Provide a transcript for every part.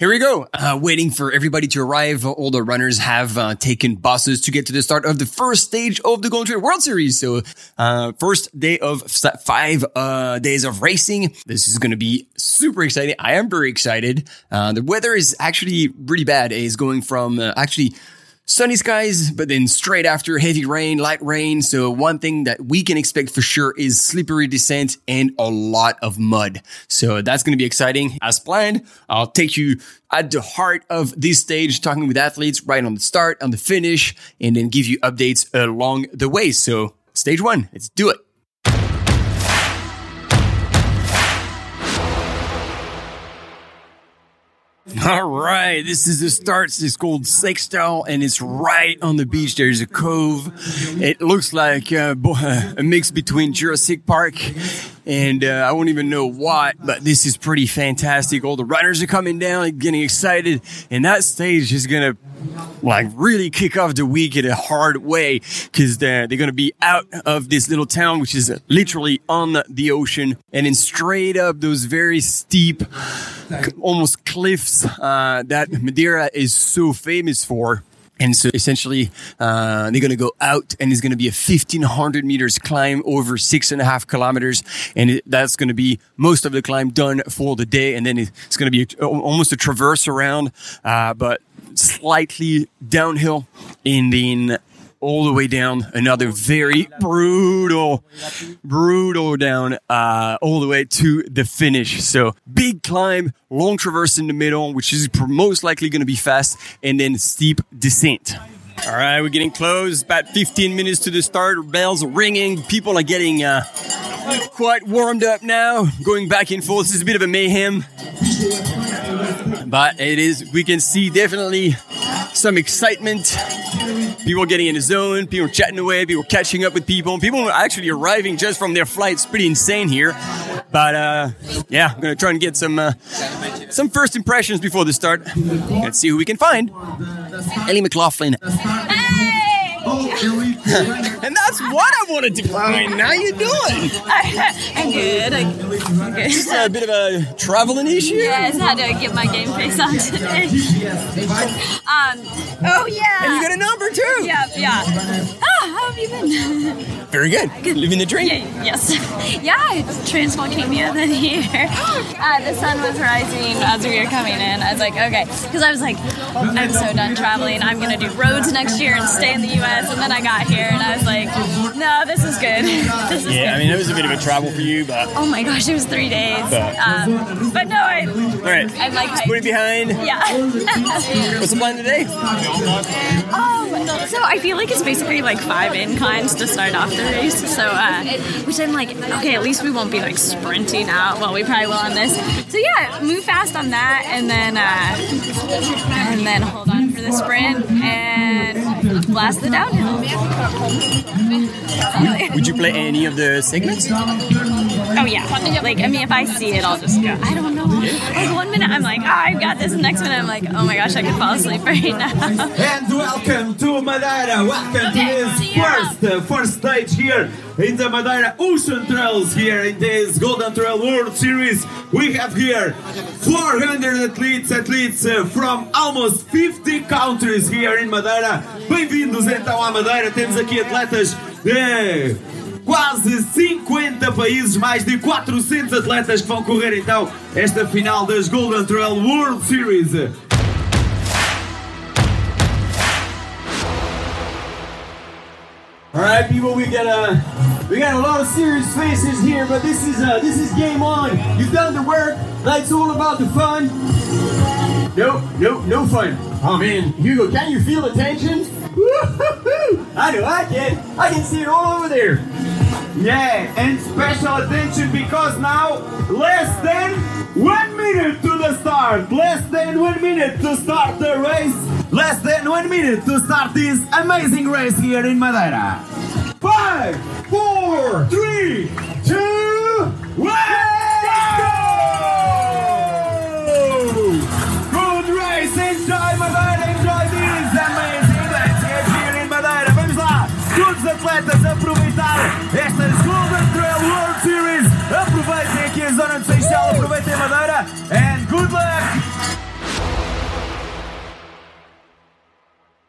Here we go. Uh, waiting for everybody to arrive. All the runners have uh, taken buses to get to the start of the first stage of the Golden Trail World Series. So, uh, first day of five uh, days of racing. This is going to be super exciting. I am very excited. Uh, the weather is actually really bad. It's going from uh, actually sunny skies, but then straight after heavy rain, light rain. So one thing that we can expect for sure is slippery descent and a lot of mud. So that's going to be exciting. As planned, I'll take you at the heart of this stage, talking with athletes right on the start, on the finish, and then give you updates along the way. So stage one, let's do it. All right, this is the start. It's called Seixal, and it's right on the beach. There's a cove. It looks like uh, a mix between Jurassic Park and uh, I won't even know what, but this is pretty fantastic. All the runners are coming down, getting excited, and that stage is gonna like really kick off the week in a hard way because they're, they're gonna be out of this little town, which is literally on the ocean, and then straight up those very steep, almost cliffs uh, that Madeira is so famous for. And so essentially, uh, they're going to go out and it's going to be a 1500 meters climb over six and a half kilometers. And it, that's going to be most of the climb done for the day. And then it's going to be a, almost a traverse around, uh, but slightly downhill in the all the way down another very brutal, brutal down, uh, all the way to the finish. So big climb, long traverse in the middle, which is most likely going to be fast, and then steep descent. All right, we're getting close. About 15 minutes to the start. Bells ringing. People are getting uh, quite warmed up now. Going back and forth. This is a bit of a mayhem, but it is. We can see definitely some excitement people getting in the zone, people chatting away, people catching up with people, people are actually arriving just from their flights. Pretty insane here. But uh, yeah, I'm gonna try and get some uh, some first impressions before the start. Let's see who we can find. Allie McLaughlin. and that's what I wanted to find. Now you're doing? I'm good. I'm good. Just a bit of a traveling issue. Yes, had to get my game face on today. um, oh yeah. And you got a number too. Yeah, yeah. Ah, how have you been? Very good. good. Living the dream. Yeah, yes. Yeah, it's Transvulcania then here. Uh, the sun was rising as we were coming in. I was like, okay, because I was like, I'm so done traveling. I'm gonna do roads next year and stay in the U.S. And then I got here and I was like, no, this is good. This is yeah, good. I mean, it was a bit of a travel for you, but. Oh my gosh, it was three days. But, um, but no, I. All right. I'm like. Put it behind. Yeah. What's the plan today? Um, so I feel like it's basically like five inclines to start off the race. So, uh, which I'm like, okay, at least we won't be like sprinting out. Well, we probably will on this. So yeah, move fast on that, and then uh, and then hold on for the sprint and blast the downhill. Would, would you play any of the segments? Oh yeah, like I mean, if I see it, I'll just go. I don't know. Like one minute I'm like, oh, I've got this. Next minute I'm like, oh my gosh, I could fall asleep right now. and welcome to Madeira. Welcome to this first uh, first stage here in the Madeira Ocean Trails here in this Golden Trail World Series. We have here 400 athletes, athletes uh, from almost 50 countries here in Madeira. Bem-vindos então à Madeira. Temos aqui atletas de quase 50 países, mais de 400 atletas que vão correr então esta final das Golden Trail World Series. All right, people, we got a we got a lot of serious faces here, but this is uh, this is game on. You've done the work. Now it's all about the fun. No, no, no fun. Oh man, Hugo, can you feel the tension? I know I can. I can see it all over there. Yeah, and special attention because now less than one minute to the start. Less than one minute to start the race. Less than one minute to start this amazing race here in Madeira. Five, four, three, two, one, atletas estas Golden Trail World Series. Aproveitem aqui a zona de Seixal, aproveitem Madeira and good luck!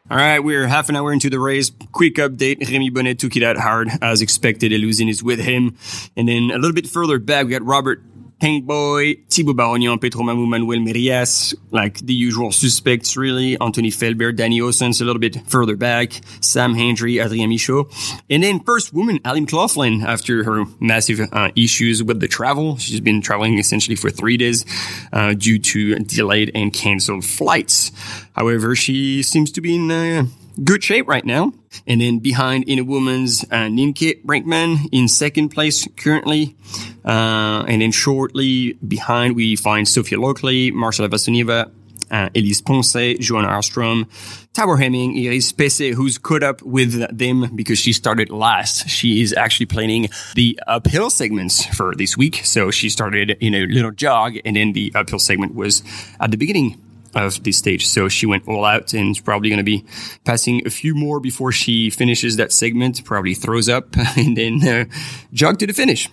All right, we're half an hour into the race. Quick update. Rémi Bonnet took it out hard as expected. Elhousine is with him. And then a little bit further back, we got Robert Tank Boy, Thibaut Baronian, Petro Mamu, Manuel Merillas, like the usual suspects, really. Anthony Felbert, Danny Osanz, a little bit further back. Sam Hendry, Adrien Michaud. And then first woman, Allie McLaughlin, after her massive uh, issues with the travel. She's been traveling essentially for three days uh, due to delayed and canceled flights. However, she seems to be in uh, good shape right now. And then behind in a woman's uh, Nienke Brinkman in second place currently. Uh, and then shortly behind we find Sophia Laukli, Marcela Vassonieva, uh, Elise Poncet, Joanna Armstrong, Tabor Hemming, Iris Pessey, who's caught up with them because she started last. She is actually planning the uphill segments for this week. So she started in a little jog and then the uphill segment was at the beginning of this stage. So she went all out and probably going to be passing a few more before she finishes that segment, probably throws up and then uh, jog to the finish.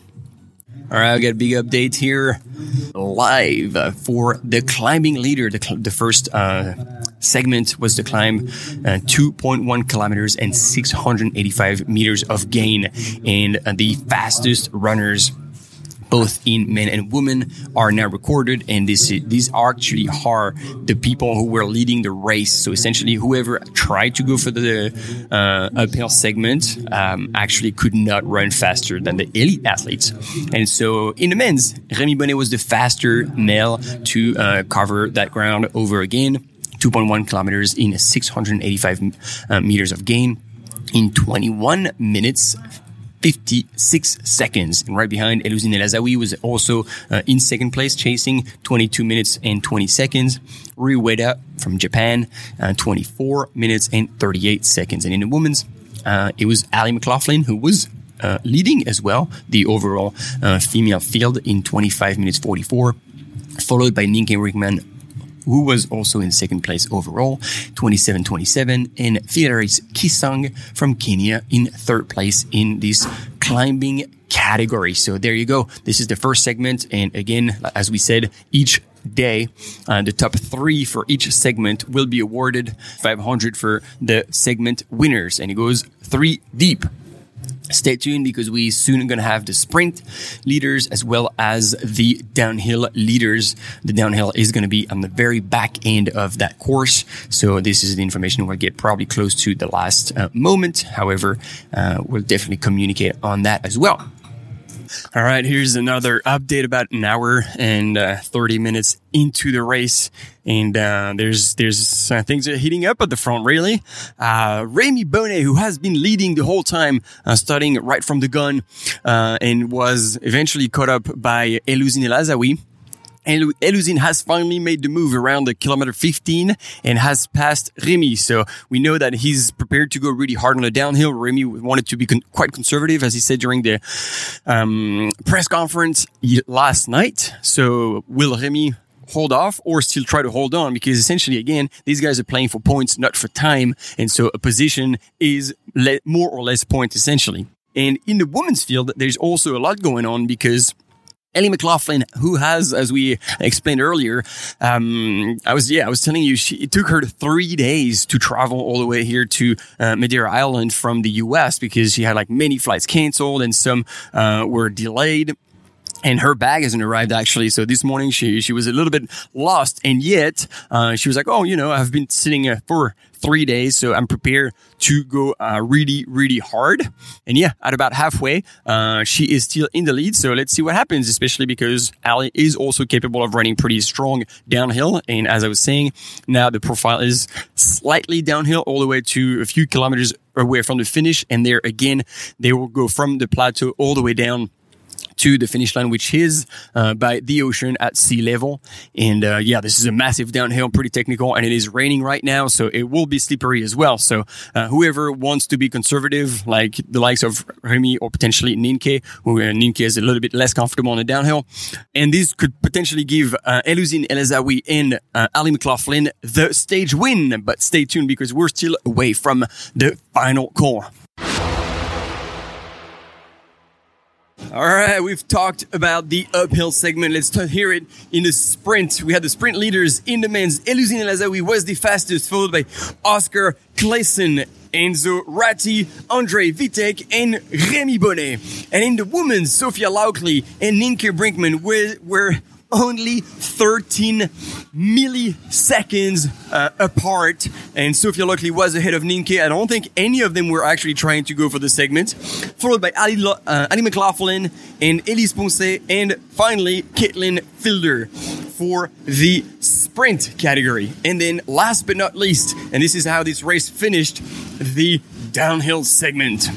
All right, I got a big update here live for the climbing leader. The, cl- the first uh, segment was to climb uh, 2.1 kilometers and 685 meters of gain. And uh, the fastest runners both in men and women are now recorded. And this these actually are the people who were leading the race. So essentially whoever tried to go for the uh, uphill segment um, actually could not run faster than the elite athletes. And so in the men's Rémi Bonnet was the faster male to uh, cover that ground over again. 2.1 kilometers in 685 uh, meters of gain in 21 minutes 56 seconds. And right behind Elhousine Elazzaoui was also uh, in second place, chasing 22 minutes and 20 seconds. Rui Ueda from Japan, uh, 24 minutes and 38 seconds. And in the women's, uh, it was Allie McLaughlin who was uh, leading as well the overall uh, female field in 25 minutes 44, followed by Nienke Brinkman who was also in second place overall, 27-27, and Philaries Kisang from Kenya in third place in this climbing category. So there you go. This is the first segment. And again, as we said, each day, uh, the top three for each segment will be awarded 500 for the segment winners. And it goes three deep stay tuned because we soon going to have the sprint leaders as well as the downhill leaders. The downhill is going to be on the very back end of that course. So this is the information we'll get probably close to the last uh, moment. However, uh, we'll definitely communicate on that as well. All right, here's another update about an hour and uh, 30 minutes into the race. And uh, there's there's uh, things are heating up at the front, really. Uh, Rémi Bonnet, who has been leading the whole time, uh, starting right from the gun, uh, and was eventually caught up by Elhousine Elazzaoui. El- Elhousine has finally made the move around the kilometer 15 and has passed Rémi. So we know that he's prepared to go really hard on the downhill. Rémi wanted to be con- quite conservative, as he said during the um, press conference last night. So will Rémi hold off or still try to hold on? Because essentially, again, these guys are playing for points, not for time. And so a position is le- more or less point essentially. And in the women's field, there's also a lot going on because Allie McLaughlin, who has, as we explained earlier, um, I was, yeah, I was telling you, she, it took her three days to travel all the way here to uh, Madeira Island from the U.S. because she had like many flights canceled and some uh, were delayed and her bag hasn't arrived actually. So this morning she she was a little bit lost, and yet uh, she was like, "Oh, you know, I've been sitting uh, for three days, so I'm prepared to go uh, really, really hard." And yeah, at about halfway, uh, she is still in the lead. So let's see what happens, especially because Allie is also capable of running pretty strong downhill. And as I was saying, now the profile is slightly downhill all the way to a few kilometers away from the finish, and there again, they will go from the plateau all the way down to the finish line, which is uh, by the ocean at sea level. And uh, yeah, this is a massive downhill, pretty technical, and it is raining right now, so it will be slippery as well. So uh, whoever wants to be conservative, like the likes of Rémi or potentially Nienke, who Nienke is a little bit less comfortable on the downhill, and this could potentially give uh, Elhousine Elazzaoui and uh, Allie McLaughlin the stage win. But stay tuned because we're still away from the final call. All right, we've talked about the uphill segment. Let's hear it in the sprint. We had the sprint leaders in the men's. Elhousine Elazzaoui was the fastest, followed by Oscar Clayson, Enzo Ratti, Andre Vitek, and Rémi Bonnet. And in the women's, Sophia Laukli and Nienke Brinkman were, were only 13 milliseconds uh, apart, and Sophia Laukli was ahead of Nienke. I don't think any of them were actually trying to go for the segment. Followed by Allie, Lo- uh, Allie McLaughlin and Elise Poncet, and finally Caitlin Fielder for the sprint category. And then last but not least, and this is how this race finished, the downhill segment.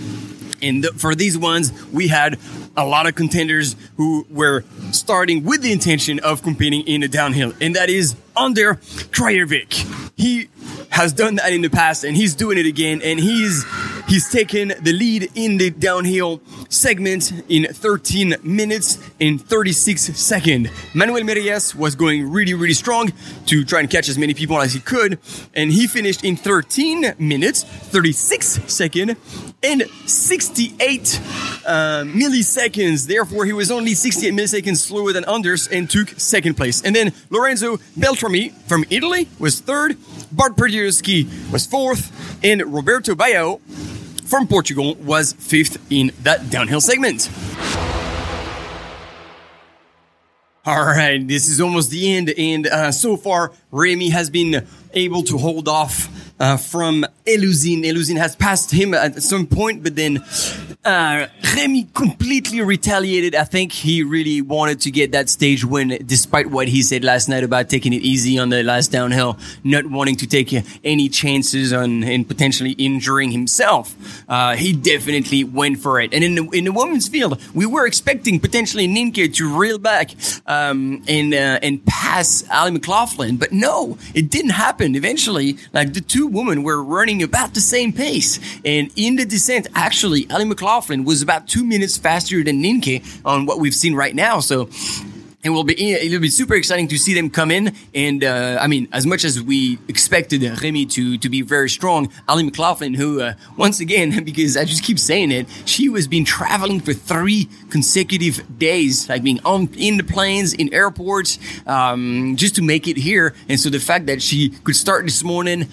And th- for these ones, we had a lot of contenders who were starting with the intention of competing in the downhill, and that is Anders Kjærevik. He has done that in the past, and he's doing it again, and he's he's taken the lead in the downhill segment in 13 minutes and 36 seconds. Manuel Merillas was going really, really strong to try and catch as many people as he could, and he finished in 13 minutes, 36 seconds, and 68 uh, milliseconds. Therefore, he was only 68 milliseconds slower than Anders and took second place. And then Lorenzo Beltrami from Italy was third, Bart Przedwojewski was fourth, and Roberto Baio from Portugal was fifth in that downhill segment. All right, this is almost the end, and uh, so far, Rémi has been able to hold off uh, from Elhousine. Elhousine has passed him at some point, but then uh, Rémi completely retaliated. I think he really wanted to get that stage win, despite what he said last night about taking it easy on the last downhill, not wanting to take any chances on and potentially injuring himself. Uh, he definitely went for it. And in the, in the women's field, we were expecting potentially Nienke to reel back um, and uh, and pass Allie McLaughlin, but no, it didn't happen. Eventually, like the two women were running about the same pace, and in the descent, actually, Allie McLaughlin was about two minutes faster than Nienke on what we've seen right now. So it will be it'll be super exciting to see them come in. And uh, I mean, as much as we expected Rémi to to be very strong, Allie McLaughlin, who uh, once again, because I just keep saying it, she was been traveling for three consecutive days, like being on in the planes, in airports, um, just to make it here. And so the fact that she could start this morning,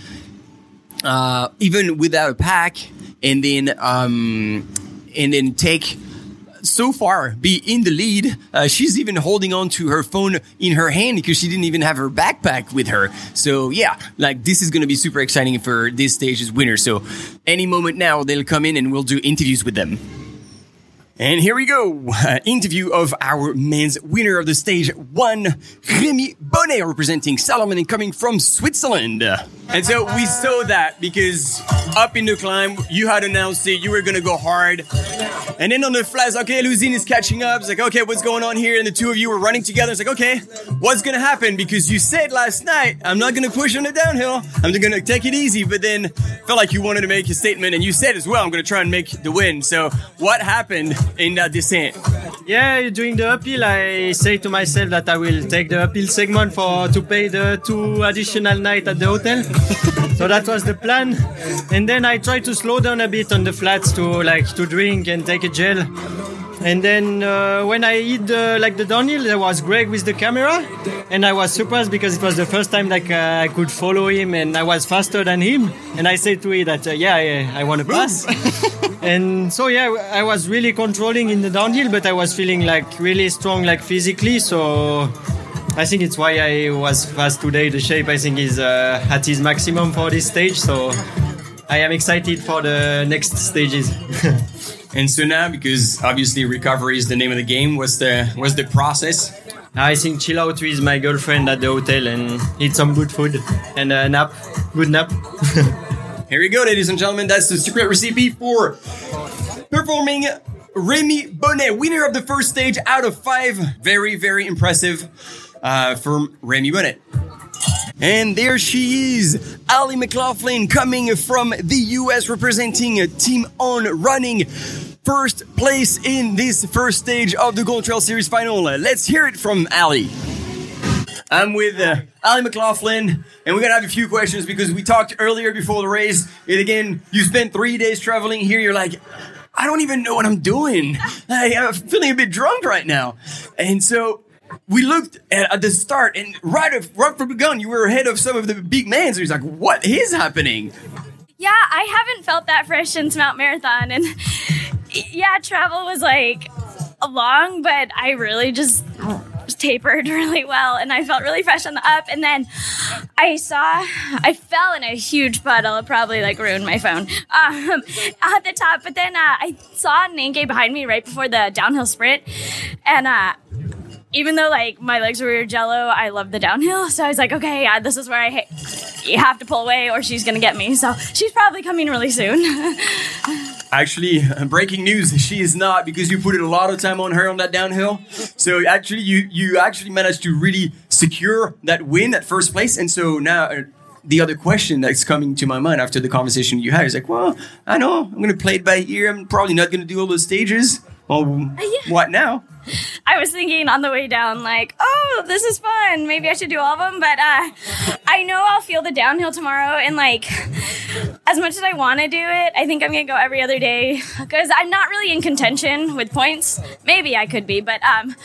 uh, even without a pack, and then um, and then take so far be in the lead. Uh, she's even holding on to her phone in her hand because she didn't even have her backpack with her. So yeah, like this is going to be super exciting for this stage's winner. So any moment now they'll come in and we'll do interviews with them. And here we go. Uh, interview of our men's winner of the stage one, Rémi Bonnet, representing Salomon and coming from Switzerland. And so we saw that because up in the climb, you had announced it, you were going to go hard. And then on the flat, okay, Luzine is catching up. It's like, okay, what's going on here? And the two of you were running together. It's like, okay, what's going to happen? Because you said last night, I'm not going to push on the downhill. I'm going to take it easy. But then felt like you wanted to make a statement. And you said as well, I'm going to try and make the win. So what happened in that descent? Yeah, during the uphill, I say to myself that I will take the uphill segment for to pay the two additional night at the hotel. so that was the plan. And then I tried to slow down a bit on the flats to like to drink and take a gel. And then uh, when I hit the, like the downhill, there was Greg with the camera, and I was surprised because it was the first time like uh, I could follow him and I was faster than him. And I said to him that uh, yeah, I, I want to pass. and so yeah, I was really controlling in the downhill, but I was feeling like really strong, like physically. So I think it's why I was fast today. The shape I think is uh, at its maximum for this stage. So I am excited for the next stages. And so now, because obviously recovery is the name of the game, what's the what's the process? I think chill out with my girlfriend at the hotel and eat some good food and a nap, good nap. Here we go, ladies and gentlemen. That's the secret recipe for performing Rémi Bonnet, winner of the first stage out of five. Very, very impressive uh, from Rémi Bonnet. And there she is, Allie McLaughlin, coming from the US, representing Team On Running. First place in this first stage of the Gold Trail Series final. Let's hear it from Allie. I'm with uh, Allie McLaughlin, and we're gonna have a few questions because we talked earlier before the race. And again, you spent three days traveling here. You're like, I don't even know what I'm doing. I, I'm feeling a bit drunk right now. And so we looked at, the start, and right, of, right from the gun, you were ahead of some of the big. So he's like, what is happening? Yeah, I haven't felt that fresh since Mount Marathon. And yeah, travel was like long, but I really just tapered really well and I felt really fresh on the up. And then I saw, I fell in a huge puddle. Probably like ruined my phone um, at the top. But then uh, I saw Nienke behind me right before the downhill sprint. And uh, even though like my legs were jello, I love the downhill. So I was like, okay, yeah, this is where I ha- you have to pull away or she's gonna get me. So she's probably coming really soon. Actually, breaking news: she is not because you put a lot of time on her on that downhill. So actually, you you actually managed to really secure that win at first place, and so now. Uh, the other question that's coming to my mind after the conversation you had is like, well, I know I'm going to play it by ear. I'm probably not going to do all those stages. Well, what now? I was thinking on the way down, like, oh, this is fun. Maybe I should do all of them. But uh, I know I'll feel the downhill tomorrow. And like, as much as I want to do it, I think I'm going to go every other day because I'm not really in contention with points. Maybe I could be, but um,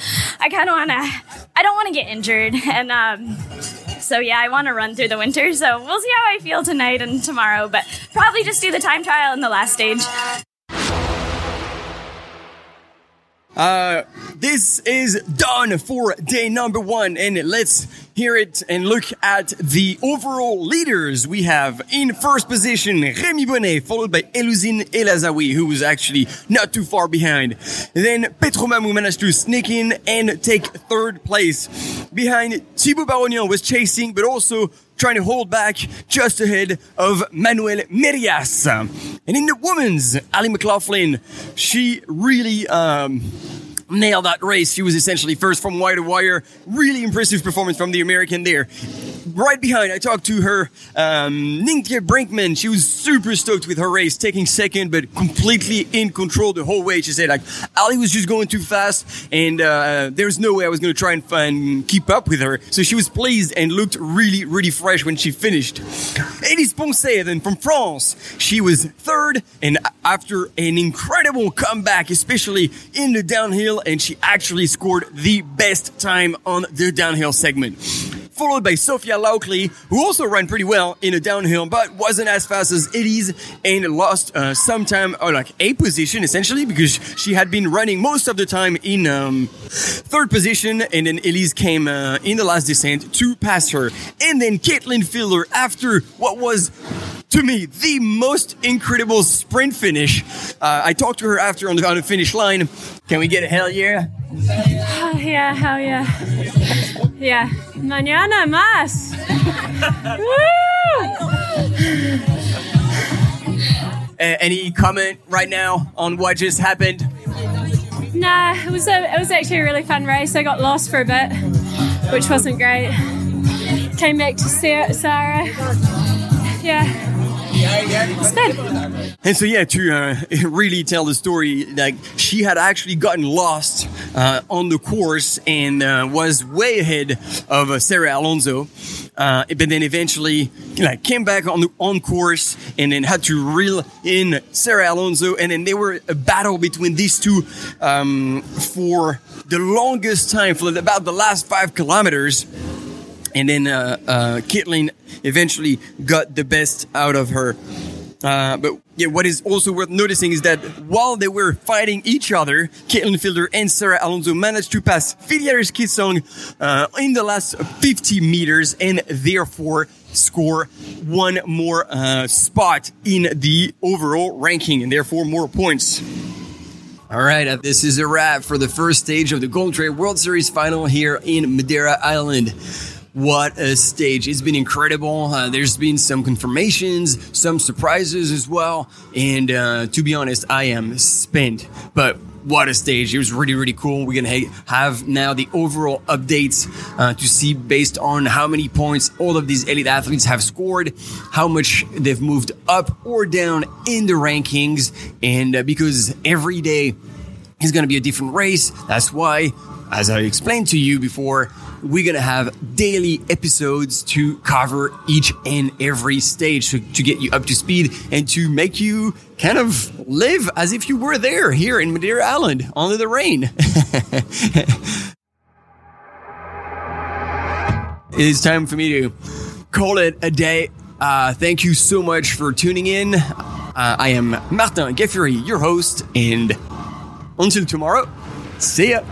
I kind of want to, I don't want to get injured. And um, so, yeah, I want to run through the winter. So we'll see how I feel tonight and tomorrow, but probably just do the time trial in the last stage. Uh, this is done for day number one, and let's hear it and look at the overall leaders. We have in first position Rémi Bonnet, followed by Elhousine Elazzaoui, who was actually not too far behind. Then Petro Mamu managed to sneak in and take third place. Behind Thibaut Baronian was chasing, but also trying to hold back just ahead of Manuel Merillas. And in the women's, Allie McLaughlin, she really um, nailed that race. She was essentially first from wire to wire. Really impressive performance from the American there. Right behind, I talked to her, um, Brinkman. She was super stoked with her race, taking second, but completely in control the whole way. She said, like, Allie was just going too fast, and uh, there's no way I was going to try and keep up with her. So she was pleased and looked really, really fresh when she finished. Elise Poncet, then from France, she was third, and after an incredible comeback, especially in the downhill, and she actually scored the best time on the downhill segment followed by Sophia Laukli, who also ran pretty well in a downhill, but wasn't as fast as Elise and lost uh, some time, or like a position essentially, because she had been running most of the time in um, third position, and then Elise came uh, in the last descent to pass her. And then Caitlin Fielder, after what was to me the most incredible sprint finish. Uh, I talked to her after on the, on the finish line. Can we get a hell yeah? Oh, yeah, hell yeah. Yeah. Mañana más. Uh, any comment right now on what just happened? Nah, it was a, it was actually a really fun race. I got lost for a bit, which wasn't great. Came back to. Sarah. Yeah. It's good. And so, yeah, to uh, really tell the story, like she had actually gotten lost uh, on the course and uh, was way ahead of uh, Sarah Alonso, uh, but then eventually like came back on the on course and then had to reel in Sarah Alonso, and then there were a battle between these two um, for the longest time, for about the last five kilometers and then uh, uh, eventually got the best out of her. Uh, but yeah, what is also worth noticing is that while they were fighting each other, Caitlin Fielder and Sarah Alonso managed to pass Philaries Kisang uh, in the last 50 meters and therefore score one more uh, spot in the overall ranking and therefore more points. All right, uh, this is a wrap for the first stage of the Gold Trail World Series final here in Madeira Island. What a stage. It's been incredible. Uh, there's been some confirmations, some surprises as well. And uh, to be honest, I am spent. But what a stage. It was really, really cool. We're going to have now the overall updates uh, to see based on how many points all of these elite athletes have scored, how much they've moved up or down in the rankings. And uh, because every day is going to be a different race, that's why, as I explained to you before, we're gonna have daily episodes to cover each and every stage to, to get you up to speed and to make you kind of live as if you were there here in Madeira Island under the rain. it is time for me to call it a day. Uh, thank you so much for tuning in. Uh, I am Martin Gaffuri, your host, and until tomorrow, see ya.